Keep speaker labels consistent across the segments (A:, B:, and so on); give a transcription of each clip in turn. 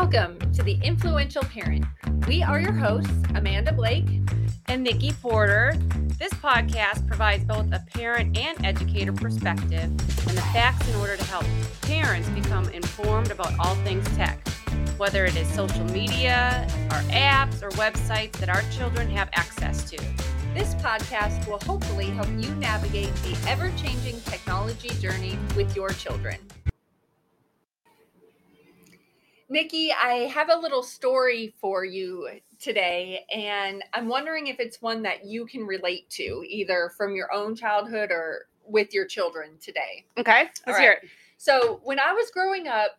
A: Welcome to The Influential Parent. We are your hosts, Amanda Blake
B: and Nikki Porter. This podcast provides both a parent and educator perspective and the facts in order to help parents become informed about all things tech, whether it is social media, our apps, or websites that our children have access to.
A: This podcast will hopefully help you navigate the ever changing technology journey with your children. Nikki, I have a little story for you today, and I'm wondering if it's one that you can relate to, either from your own childhood or with your children today.
B: Okay, let's right. hear it.
A: So, when I was growing up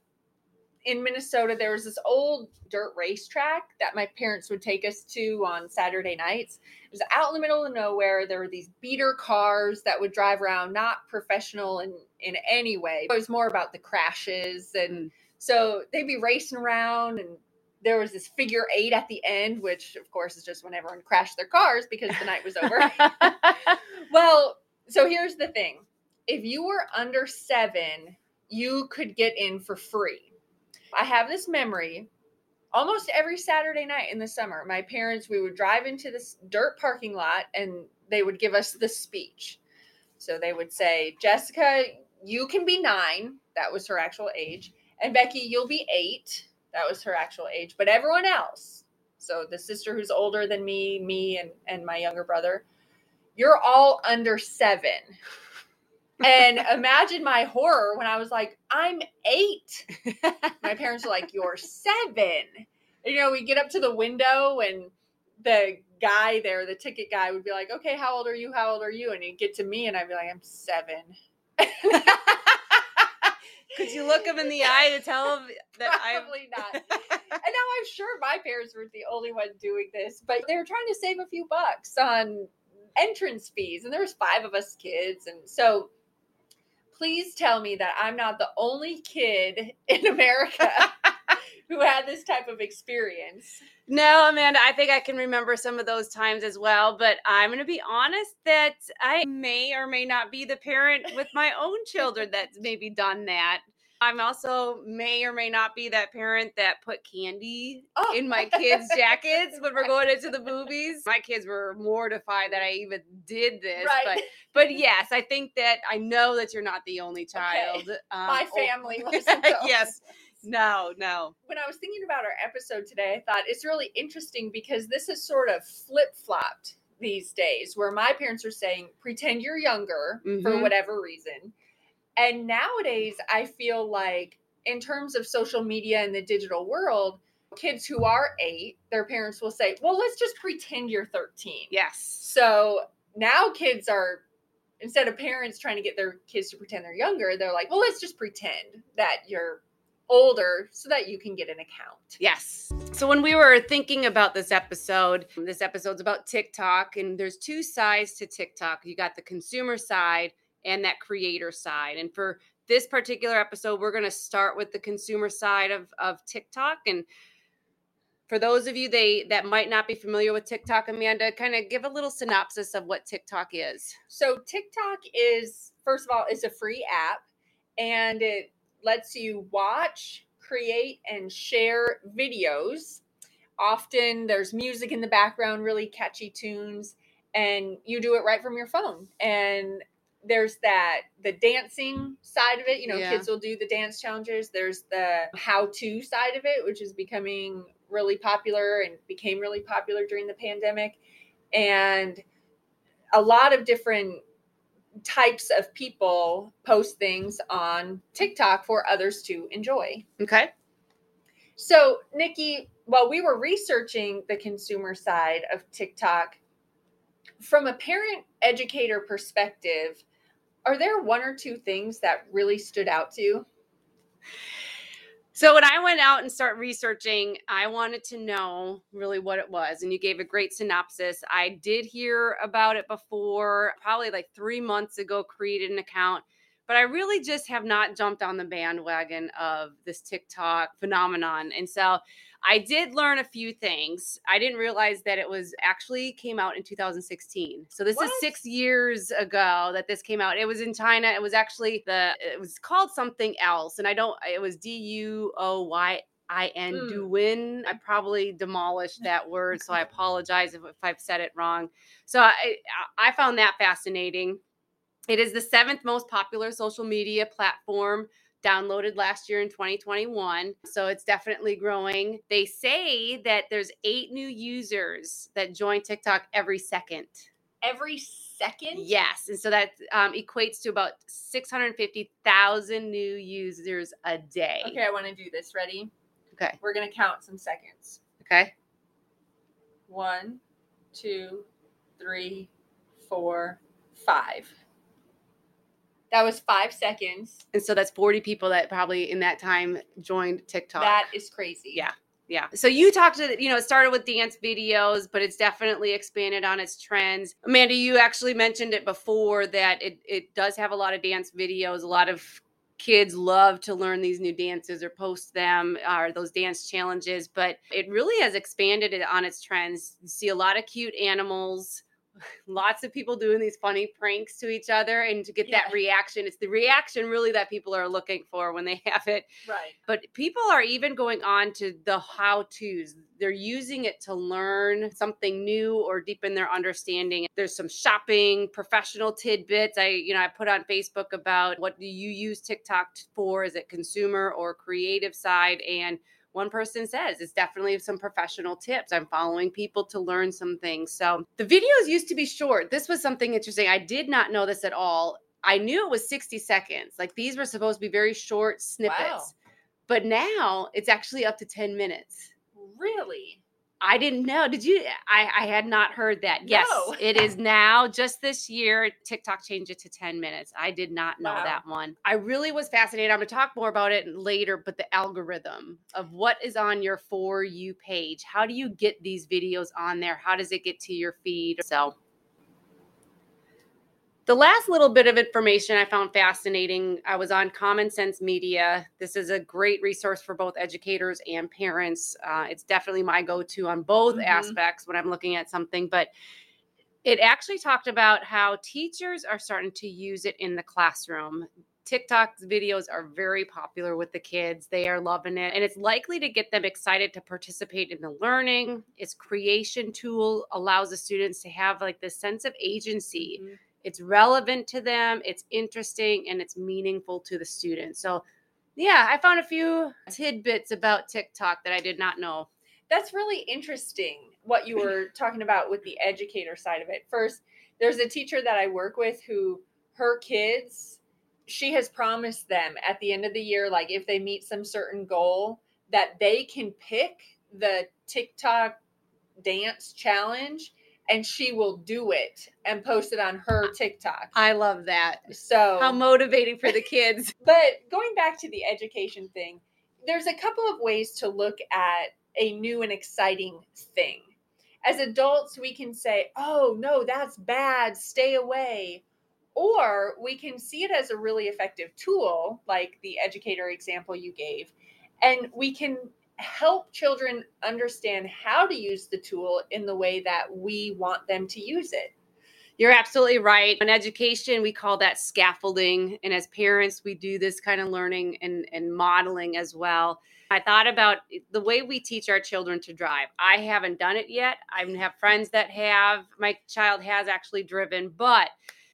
A: in Minnesota, there was this old dirt racetrack that my parents would take us to on Saturday nights. It was out in the middle of nowhere. There were these beater cars that would drive around, not professional in, in any way. It was more about the crashes and. Mm so they'd be racing around and there was this figure eight at the end, which of course is just when everyone crashed their cars because the night was over. well, so here's the thing. If you were under seven, you could get in for free. I have this memory almost every Saturday night in the summer. My parents, we would drive into this dirt parking lot and they would give us the speech. So they would say, Jessica, you can be nine. That was her actual age and Becky, you'll be eight. That was her actual age. But everyone else, so the sister who's older than me, me, and, and my younger brother, you're all under seven. and imagine my horror when I was like, I'm eight. my parents were like, You're seven. And, you know, we get up to the window and the guy there, the ticket guy, would be like, Okay, how old are you? How old are you? And he'd get to me and I'd be like, I'm seven.
B: Could you look him in the eye to tell him that
A: I'm probably not? and now I'm sure my parents weren't the only one doing this, but they were trying to save a few bucks on entrance fees, and there was five of us kids, and so please tell me that I'm not the only kid in America who had this type of experience.
B: No, Amanda, I think I can remember some of those times as well. But I'm going to be honest that I may or may not be the parent with my own children that's maybe done that. I'm also may or may not be that parent that put candy oh. in my kids' jackets when we're going into the movies. My kids were mortified that I even did this. Right. But but yes, I think that I know that you're not the only child. Okay.
A: Um, my family
B: or, yes. No, no.
A: When I was thinking about our episode today, I thought it's really interesting because this is sort of flip flopped these days, where my parents are saying, pretend you're younger mm-hmm. for whatever reason. And nowadays, I feel like, in terms of social media and the digital world, kids who are eight, their parents will say, well, let's just pretend you're 13.
B: Yes.
A: So now kids are instead of parents trying to get their kids to pretend they're younger, they're like, well, let's just pretend that you're older so that you can get an account.
B: Yes. So when we were thinking about this episode, this episode's about TikTok and there's two sides to TikTok. You got the consumer side and that creator side. And for this particular episode, we're going to start with the consumer side of of TikTok and for those of you they that might not be familiar with TikTok, Amanda, kind of give a little synopsis of what TikTok is.
A: So TikTok is first of all, is a free app and it lets you watch, create, and share videos. Often there's music in the background, really catchy tunes, and you do it right from your phone. And there's that the dancing side of it you know yeah. kids will do the dance challenges there's the how to side of it which is becoming really popular and became really popular during the pandemic and a lot of different types of people post things on TikTok for others to enjoy.
B: Okay.
A: So, Nikki, while we were researching the consumer side of TikTok, from a parent educator perspective, are there one or two things that really stood out to you?
B: So when I went out and start researching, I wanted to know really what it was. And you gave a great synopsis. I did hear about it before, probably like three months ago, created an account, but I really just have not jumped on the bandwagon of this TikTok phenomenon. And so I did learn a few things. I didn't realize that it was actually came out in 2016. So this what? is 6 years ago that this came out. It was in China. It was actually the it was called something else and I don't it was D U O Y I N
A: Mm.
B: Duin. I probably demolished that word, so I apologize if, if I've said it wrong. So I I found that fascinating. It is the seventh most popular social media platform downloaded last year in 2021. So it's definitely growing. They say that there's eight new users that join TikTok every second.
A: Every second?
B: Yes. And so that um, equates to about 650,000 new users a day.
A: Okay, I want to do this. Ready?
B: Okay.
A: We're going to count some seconds.
B: Okay.
A: One, two, three, four, five. That was five seconds.
B: And so that's 40 people that probably in that time joined TikTok.
A: That is crazy.
B: Yeah. Yeah. So you talked to, you know, it started with dance videos, but it's definitely expanded on its trends. Amanda, you actually mentioned it before that it, it does have a lot of dance videos. A lot of kids love to learn these new dances or post them or those dance challenges, but it really has expanded it on its trends. You see a lot of cute animals, lots of people doing these funny pranks to each other and to get
A: Yeah.
B: that reaction. It's the reaction really that people are looking for when they have it
A: Right.
B: but people are even going on to the how to's. They're using it to learn something new or deepen their understanding. There's some shopping, professional tidbits. I, you know, I put on Facebook about what do you use TikTok for? Is it consumer or creative side? And one person says it's definitely some professional tips. I'm following people to learn some things. So the videos used to be short. This was something interesting. I did not know this at all. I knew it was 60 seconds. Like these were supposed to be very short snippets.
A: Wow.
B: But now it's actually up to 10 minutes.
A: Really?
B: I didn't know. Did you? I, I had not heard that. Yes,
A: No.
B: it is now. Just this year, TikTok changed it to 10 minutes. I did not know
A: Wow.
B: that one. I really was fascinated. I'm going to talk more about it later, but the algorithm of what is on your For You page. How do you get these videos on there? How does it get to your feed? So, the last little bit of information I found fascinating, I was on Common Sense Media. This is a great resource for both educators and parents. Uh, it's definitely my go to on both
A: Mhm.
B: aspects when I'm looking at something, but it actually talked about how teachers are starting to use it in the classroom. TikTok videos are very popular with the kids. They are loving it, and it's likely to get them excited to participate in the learning. Its creation tool allows the students to have like this sense of agency
A: Mhm.
B: It's relevant to them, it's interesting, and it's meaningful to the student. So, yeah, I found a few tidbits about TikTok that I did not know.
A: That's really interesting what you were talking about with the educator side of it. First, there's a teacher that I work with who her kids, she has promised them at the end of the year, like if they meet some certain goal, that they can pick the TikTok dance challenge and she will do it and post it on her TikTok.
B: I love that.
A: So
B: How motivating for the kids.
A: but going back to the education thing, there's a couple of ways to look at a new and exciting thing. As adults, we can say, oh, no, that's bad, stay away. Or we can see it as a really effective tool, like the educator example you gave, and we can help children understand how to use the tool in the way that we want them to use it.
B: You're absolutely right. In education, we call that scaffolding. And as parents, we do this kind of learning and, and modeling as well. I thought about the way we teach our children to drive. I haven't done it yet. I have friends that have. My child has actually driven, but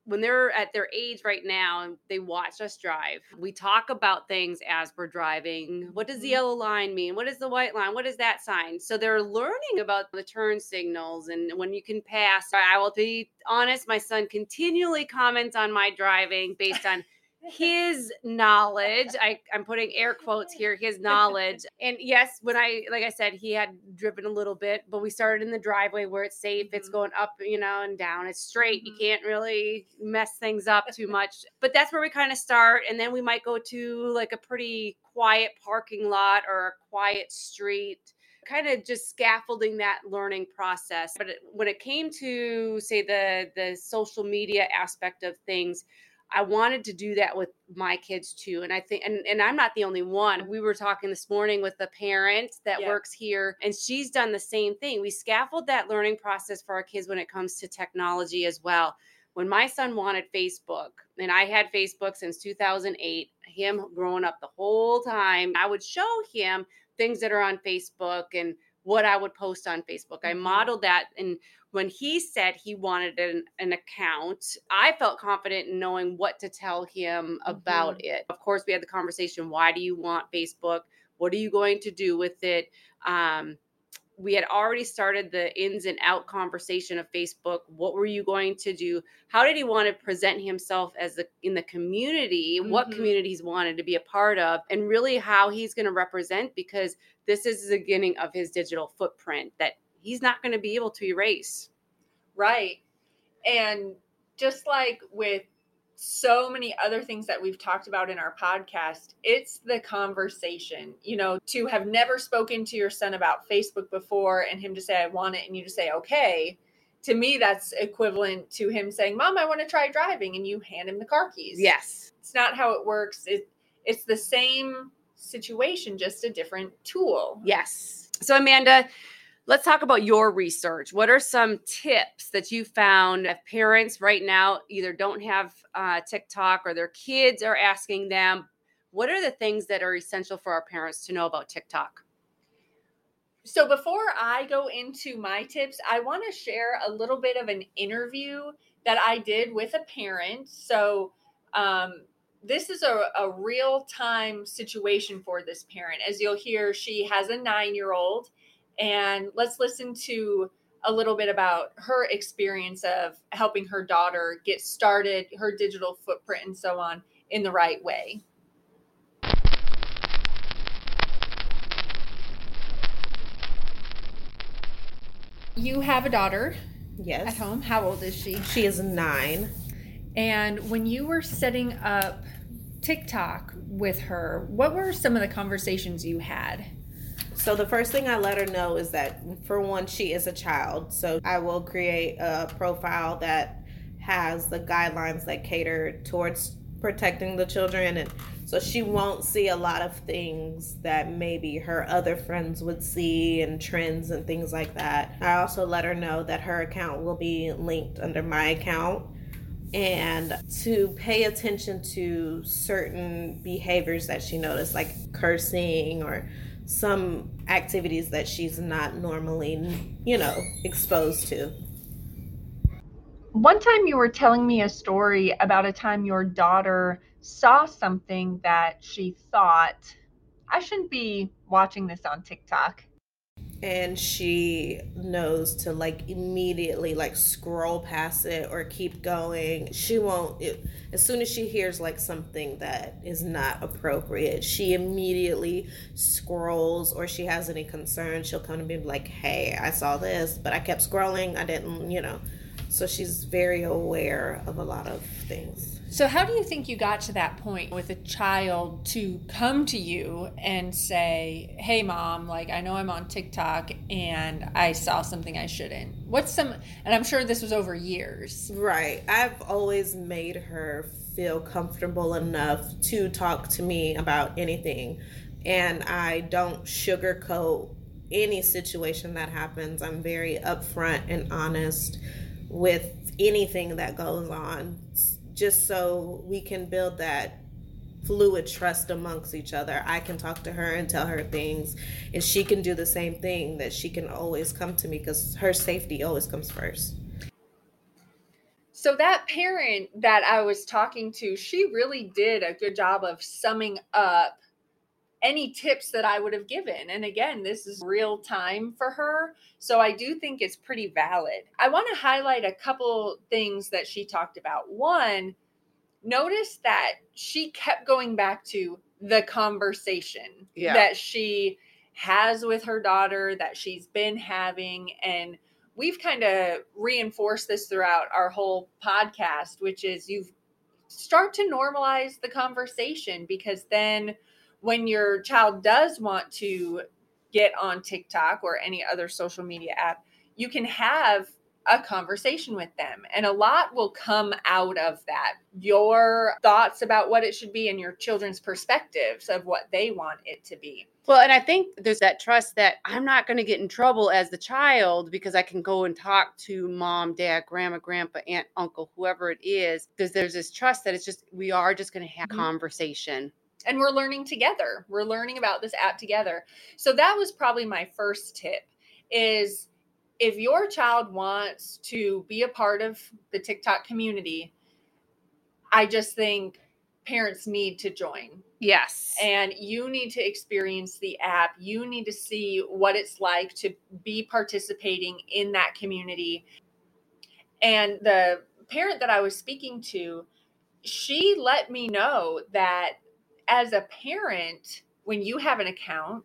B: when they're at their age right now and they watch us drive, we talk about things as we're driving. What does the
A: Mhm.
B: yellow line mean? What is the white line? What is that sign? So they're learning about the turn signals and when you can pass. I will be honest, my son continually comments on my driving based on his knowledge I, i'm putting air quotes here his knowledge and yes when i like i said he had driven a little bit but we started in the driveway where it's safe it's
A: Mhm.
B: going up you know and down it's straight you
A: Mhm.
B: can't really mess things up too much but that's where we kind of start and then we might go to like a pretty quiet parking lot or a quiet street kind of just scaffolding that learning process but it, when it came to say the the social media aspect of things I wanted to do that with my kids too. And I think, and, and I'm not the only one. We were talking this morning with a parent that
A: Yeah.
B: works here, and she's done the same thing. We scaffold that learning process for our kids when it comes to technology as well. When my son wanted Facebook, and I had Facebook since 2008, him growing up the whole time, I would show him things that are on Facebook and what I would post on Facebook. I
A: Mhm.
B: modeled that. And when he said he wanted an, an account, I felt confident in knowing what to tell him about it. Of course, we had the conversation why do you want Facebook? What are you going to do with it? Um, we had already started the ins and out conversation of Facebook. What were you going to do? How did he want to present himself as the in the community? What
A: Mhm.
B: communities wanted to be a part of, and really how he's going to represent because this is the beginning of his digital footprint that he's not going to be able to erase.
A: Right. And just like with so many other things that we've talked about in our podcast, it's the conversation. You know, to have never spoken to your son about Facebook before and him to say, I want it, and you to say, okay. To me, that's equivalent to him saying, Mom, I want to try driving, and you hand him the car keys.
B: Yes.
A: It's not how it works. It, it's the same situation, just a different tool.
B: Yes. So, Amanda, let's talk about your research. What are some tips that you found if parents right now either don't have uh, TikTok or their kids are asking them? What are the things that are essential for our parents to know about TikTok?
A: So before I go into my tips, I want to share a little bit of an interview that I did with a parent. So um, this is a, a real time situation for this parent. As you'll hear, she has a nine year old. And let's listen to a little bit about her experience of helping her daughter get started, her digital footprint, and so on in the right way. You have a daughter
C: Yes.
A: at home. How old is she?
C: She is nine.
A: And when you were setting up TikTok with her, what were some of the conversations you had?
C: So the first thing I let her know is that for one, she is a child. So I will create a profile that has the guidelines that cater towards protecting the children and so she won't see a lot of things that maybe her other friends would see and trends and things like that. I also let her know that her account will be linked under my account and to pay attention to certain behaviors that she noticed like cursing or some activities that she's not normally, you know, exposed to.
A: One time you were telling me a story about a time your daughter saw something that she thought, I shouldn't be watching this on TikTok.
C: And she knows to like immediately like scroll past it or keep going. She won't it, as soon as she hears like something that is not appropriate, she immediately scrolls or she has any concern, she'll come to me and be like, "Hey, I saw this, but I kept scrolling. I didn't, you know." So she's very aware of a lot of things.
A: So, how do you think you got to that point with a child to come to you and say, Hey, mom, like, I know I'm on TikTok and I saw something I shouldn't? What's some, and I'm sure this was over years.
C: Right. I've always made her feel comfortable enough to talk to me about anything. And I don't sugarcoat any situation that happens. I'm very upfront and honest with anything that goes on, just so we can build that fluid trust amongst each other. I can talk to her and tell her things, and she can do the same thing that she can always come to me because her safety always comes first.
A: So, that parent that I was talking to, she really did a good job of summing up any tips that I would have given. And again, this is real time for her. So I do think it's pretty valid. I want to highlight a couple things that she talked about. One, notice that she kept going back to the conversation
B: Yeah.
A: that she has with her daughter, that she's been having. And we've kind of reinforced this throughout our whole podcast, which is you start to normalize the conversation because then when your child does want to get on TikTok or any other social media app, you can have a conversation with them. And a lot will come out of that. Your thoughts about what it should be and your children's perspectives of what they want it to be.
B: Well, and I think there's that trust that I'm not going to get in trouble as the child because I can go and talk to mom, dad, grandma, grandpa, aunt, uncle, whoever it is. Because there's this trust that it's just, we are just going to have
A: Mhm.
B: conversation.
A: And we're learning together. We're learning about this app together. So that was probably my first tip is if your child wants to be a part of the TikTok community, I just think parents need to join.
B: Yes.
A: And you need to experience the app. You need to see what it's like to be participating in that community. And the parent that I was speaking to, she let me know that as a parent, when you have an account,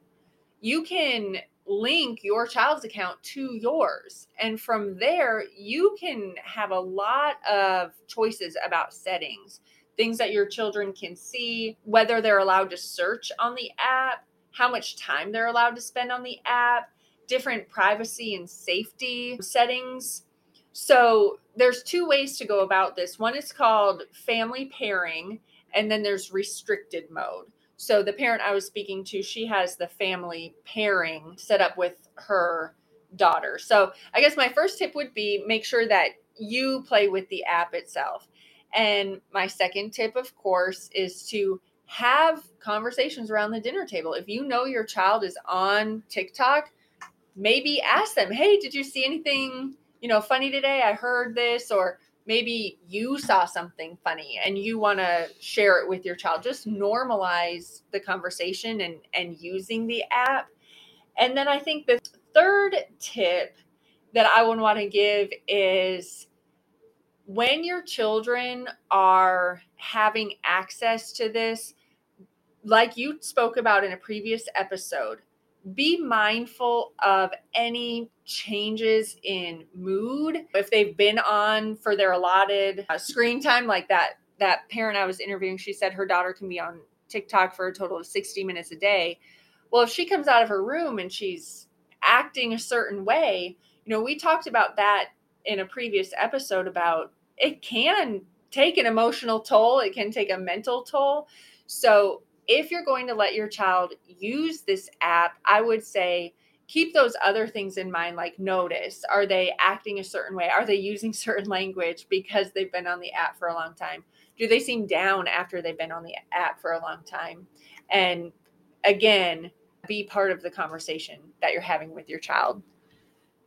A: you can link your child's account to yours. And from there, you can have a lot of choices about settings, things that your children can see, whether they're allowed to search on the app, how much time they're allowed to spend on the app, different privacy and safety settings. So, there's two ways to go about this. One is called family pairing, and then there's restricted mode. So the parent I was speaking to, she has the family pairing set up with her daughter. So I guess my first tip would be make sure that you play with the app itself. And my second tip, of course, is to have conversations around the dinner table. If you know your child is on TikTok, maybe ask them, "Hey, did you see anything, you know, funny today? I heard this or maybe you saw something funny and you want to share it with your child. Just normalize the conversation and and using the app. And then i think the third tip that i would want to give is when your children are having access to this like you spoke about in a previous episode be mindful of any changes in mood. If they've been on for their allotted uh, screen time like that that parent i was interviewing she said her daughter can be on tiktok for a total of 60 minutes a day. Well if she comes out of her room and she's acting a certain way you know we talked about that in a previous episode about it can take an emotional toll. It can take a mental toll. So if you're going to let your child use this app, I would say keep those other things in mind like notice are they acting a certain way? Are they using certain language because they've been on the app for a long time? Do they seem down after they've been on the app for a long time? And again be part of the conversation that you're having with your child.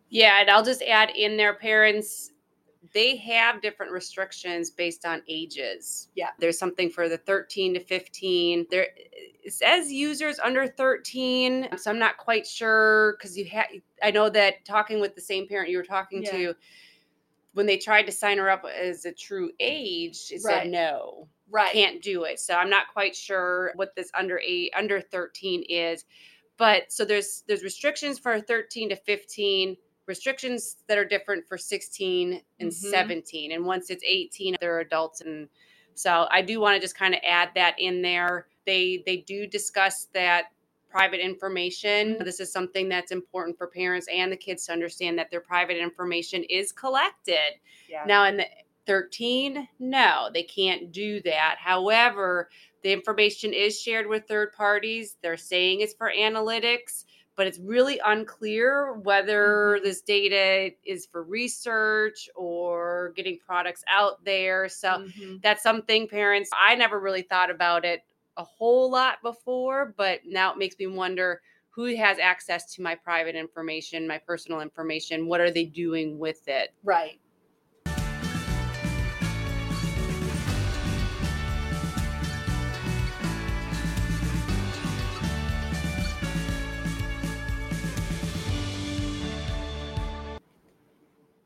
B: Yeah and i'll just add in their parents they have different restrictions based on ages.
A: Yeah.
B: There's something for the 13 to 15. There it says users under 13. So I'm not quite sure because you had I know that talking with the same parent you were talking yeah. to when they tried to sign her up as a true age, it right. said no.
A: Right.
B: Can't do it. So I'm not quite sure what this under eight under 13 is. But so there's there's restrictions for 13 to 15 restrictions that are different for 16 and mm-hmm. 17 and once it's 18 they're adults and so i do want to just kind of add that in there. They they do discuss that private information. This is something that's important for parents and the kids to understand that their private information is collected. Yeah. now in the 13 no they can't do that. However the information is shared with third parties. They're saying it's for analytics but it's really unclear whether mm-hmm. this data is for research or getting products out there. So mm-hmm. that's something parents, I never really thought about it a whole lot before, but now it makes me wonder who has access to my private information, my personal information, what are they doing with it?
A: Right.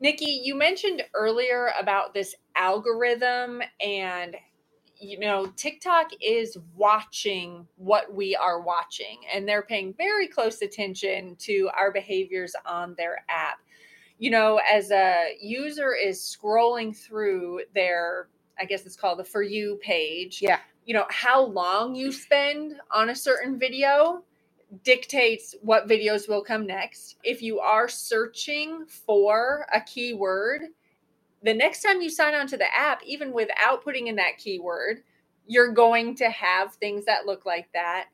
A: Nikki, you mentioned earlier about this algorithm and you know, TikTok is watching what we are watching and they're paying very close attention to our behaviors on their app. You know, as a user is scrolling through their, I guess it's called the For You page.
B: Yeah.
A: You know, how long you spend on a certain video dictates what videos will come next. If you are searching for a keyword, the next time you sign on to the app, even without putting in that keyword, you're going to have things that look like that.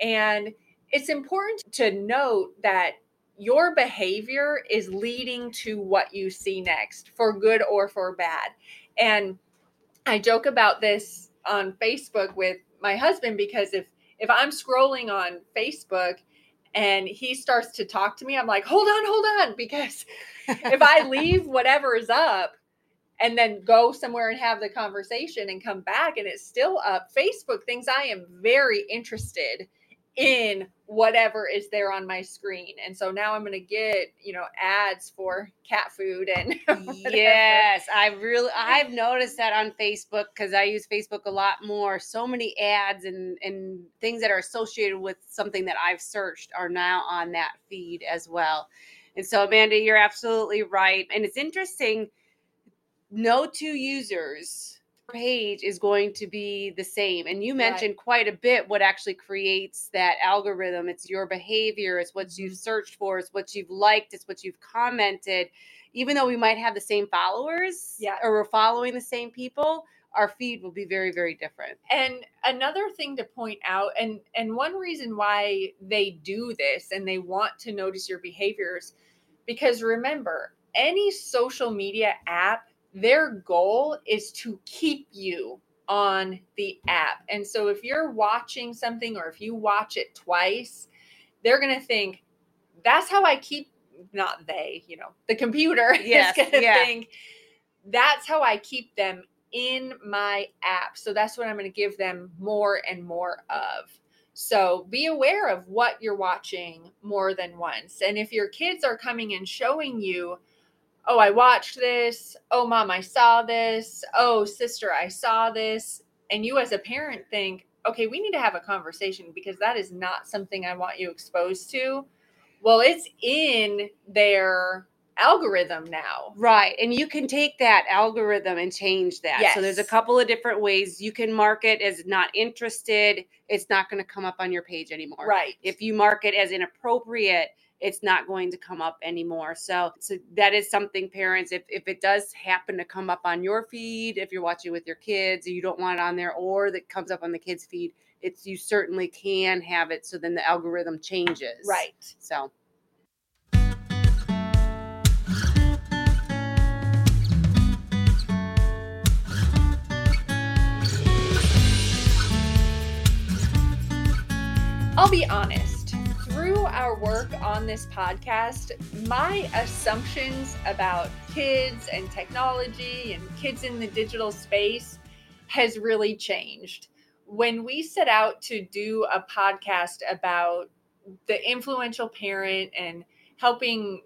A: And it's important to note that your behavior is leading to what you see next, for good or for bad. And I joke about this on Facebook with my husband because if if I'm scrolling on Facebook and he starts to talk to me, I'm like, hold on, hold on, because if I leave whatever is up and then go somewhere and have the conversation and come back and it's still up, Facebook thinks I am very interested in whatever is there on my screen. And so now I'm going to get, you know, ads for cat food and
B: Yes, I really I've noticed that on Facebook cuz I use Facebook a lot more. So many ads and and things that are associated with something that I've searched are now on that feed as well. And so Amanda, you're absolutely right. And it's interesting no two users page is going to be the same. And you mentioned right. quite a bit what actually creates that algorithm. It's your behavior, it's what you've mm-hmm. searched for, it's what you've liked, it's what you've commented. Even though we might have the same followers
A: yeah.
B: or we're following the same people, our feed will be very very different.
A: And another thing to point out and and one reason why they do this and they want to notice your behaviors because remember, any social media app their goal is to keep you on the app. And so if you're watching something or if you watch it twice, they're going to think that's how I keep not they, you know, the computer yes, is going to yeah. think that's how I keep them in my app. So that's what I'm going to give them more and more of. So be aware of what you're watching more than once. And if your kids are coming and showing you oh, I watched this. Oh, mom, I saw this. Oh, sister, I saw this. And you, as a parent, think, okay, we need to have a conversation because that is not something I want you exposed to. Well, it's in their algorithm now.
B: Right. And you can take that algorithm and change that. Yes. So there's a couple of different ways you can mark it as not interested. It's not going to come up on your page anymore.
A: Right.
B: If you mark it as inappropriate, it's not going to come up anymore. So, so that is something parents, if, if it does happen to come up on your feed, if you're watching with your kids, you don't want it on there, or that comes up on the kids' feed, it's you certainly can have it. So then the algorithm changes.
A: Right.
B: So.
A: I'll be honest through our work on this podcast, my assumptions about kids and technology and kids in the digital space has really changed. When we set out to do a podcast about the influential parent and helping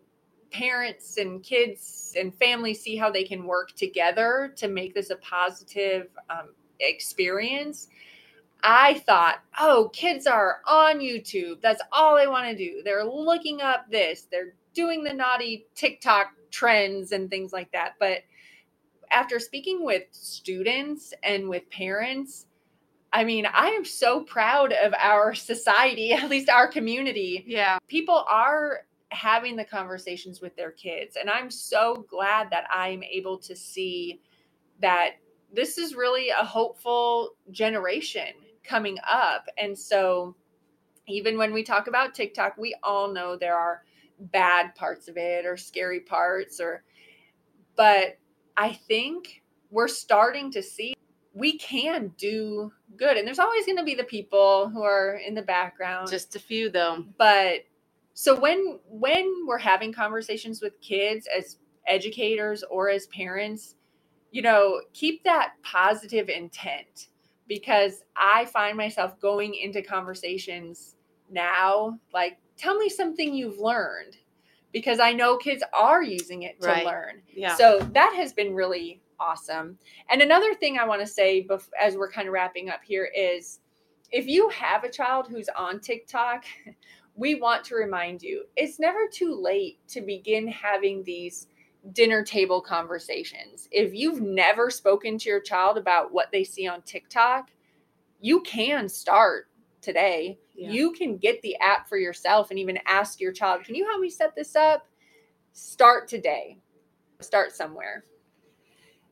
A: parents and kids and families see how they can work together to make this a positive um, experience, I thought, oh, kids are on YouTube. That's all they want to do. They're looking up this, they're doing the naughty TikTok trends and things like that. But after speaking with students and with parents, I mean, I am so proud of our society, at least our community.
B: Yeah.
A: People are having the conversations with their kids. And I'm so glad that I'm able to see that this is really a hopeful generation coming up. And so, even when we talk about TikTok, we all know there are bad parts of it or scary parts or but I think we're starting to see we can do good. And there's always going to be the people who are in the background.
B: Just a few though.
A: But so when when we're having conversations with kids as educators or as parents, you know, keep that positive intent because I find myself going into conversations now like, tell me something you've learned because I know kids are using it to right. learn.
B: Yeah.
A: So that has been really awesome. And another thing I want to say bef- as we're kind of wrapping up here is if you have a child who's on TikTok, we want to remind you it's never too late to begin having these dinner table conversations. If you've never spoken to your child about what they see on TikTok, you can start today. Yeah. You can get the app for yourself and even ask your child, Can you help me set this up? Start today. Start somewhere.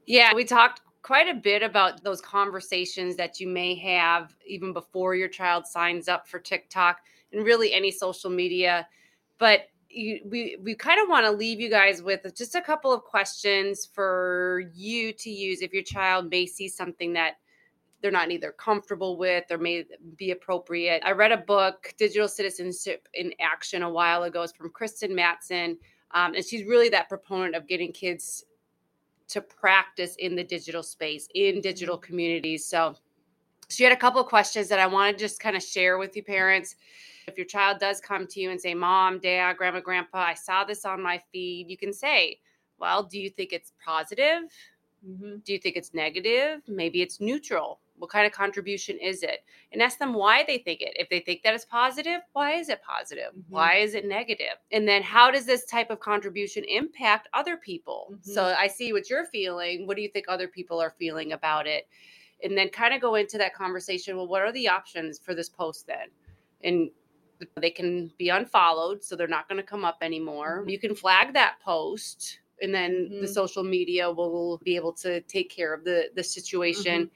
B: Yeah, we talked quite a bit about those conversations that you may have even before your child signs up for TikTok and really any social media. But you, we we kind of want to leave you guys with just a couple of questions for you to use if your child may see something that they're not either comfortable with or may be appropriate. I read a book, Digital Citizenship in Action, a while ago. It's from Kristen Mattson. Um, and she's really that proponent of getting kids to practice in the digital space, in digital mm-hmm. communities. So she had a couple of questions that I want to just kind of share with you parents. If your child does come to you and say, Mom, Dad, Grandma, Grandpa, I saw this on my feed, you can say, Well, do you think it's positive? Mm-hmm. Do you think it's negative? Maybe it's neutral. What kind of contribution is it? And ask them why they think it. If they think that it's positive, why is it positive? Mm-hmm. Why is it negative? And then how does this type of contribution impact other people? Mm-hmm. So I see what you're feeling. What do you think other people are feeling about it? And then kind of go into that conversation. Well, what are the options for this post then? And they can be unfollowed, so they're not going to come up anymore. Mm-hmm. You can flag that post and then mm-hmm. the social media will be able to take care of the the situation mm-hmm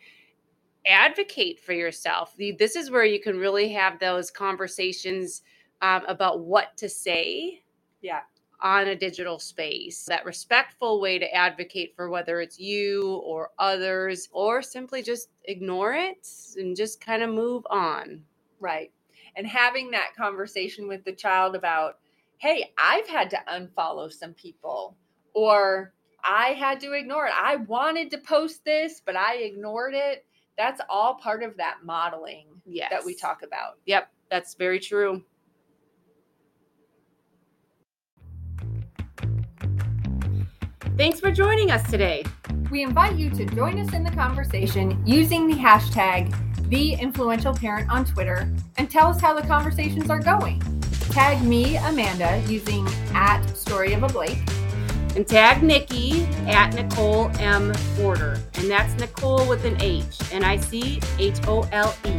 B: advocate for yourself. This is where you can really have those conversations um, about what to say.
A: Yeah.
B: On a digital space, that respectful way to advocate for whether it's you or others, or simply just ignore it and just kind of move on.
A: Right. And having that conversation with the child about, hey, I've had to unfollow some people, or I had to ignore it. I wanted to post this, but I ignored it that's all part of that modeling yes. that we talk about.
B: Yep, that's very true. Thanks for joining us today.
A: We invite you to join us in the conversation using the hashtag the influential parent on Twitter and tell us how the conversations are going. Tag me, Amanda, using at story of a Blake
B: and tag Nikki at Nichole M. Porter. And that's Nicole with an H, N I C H O L E.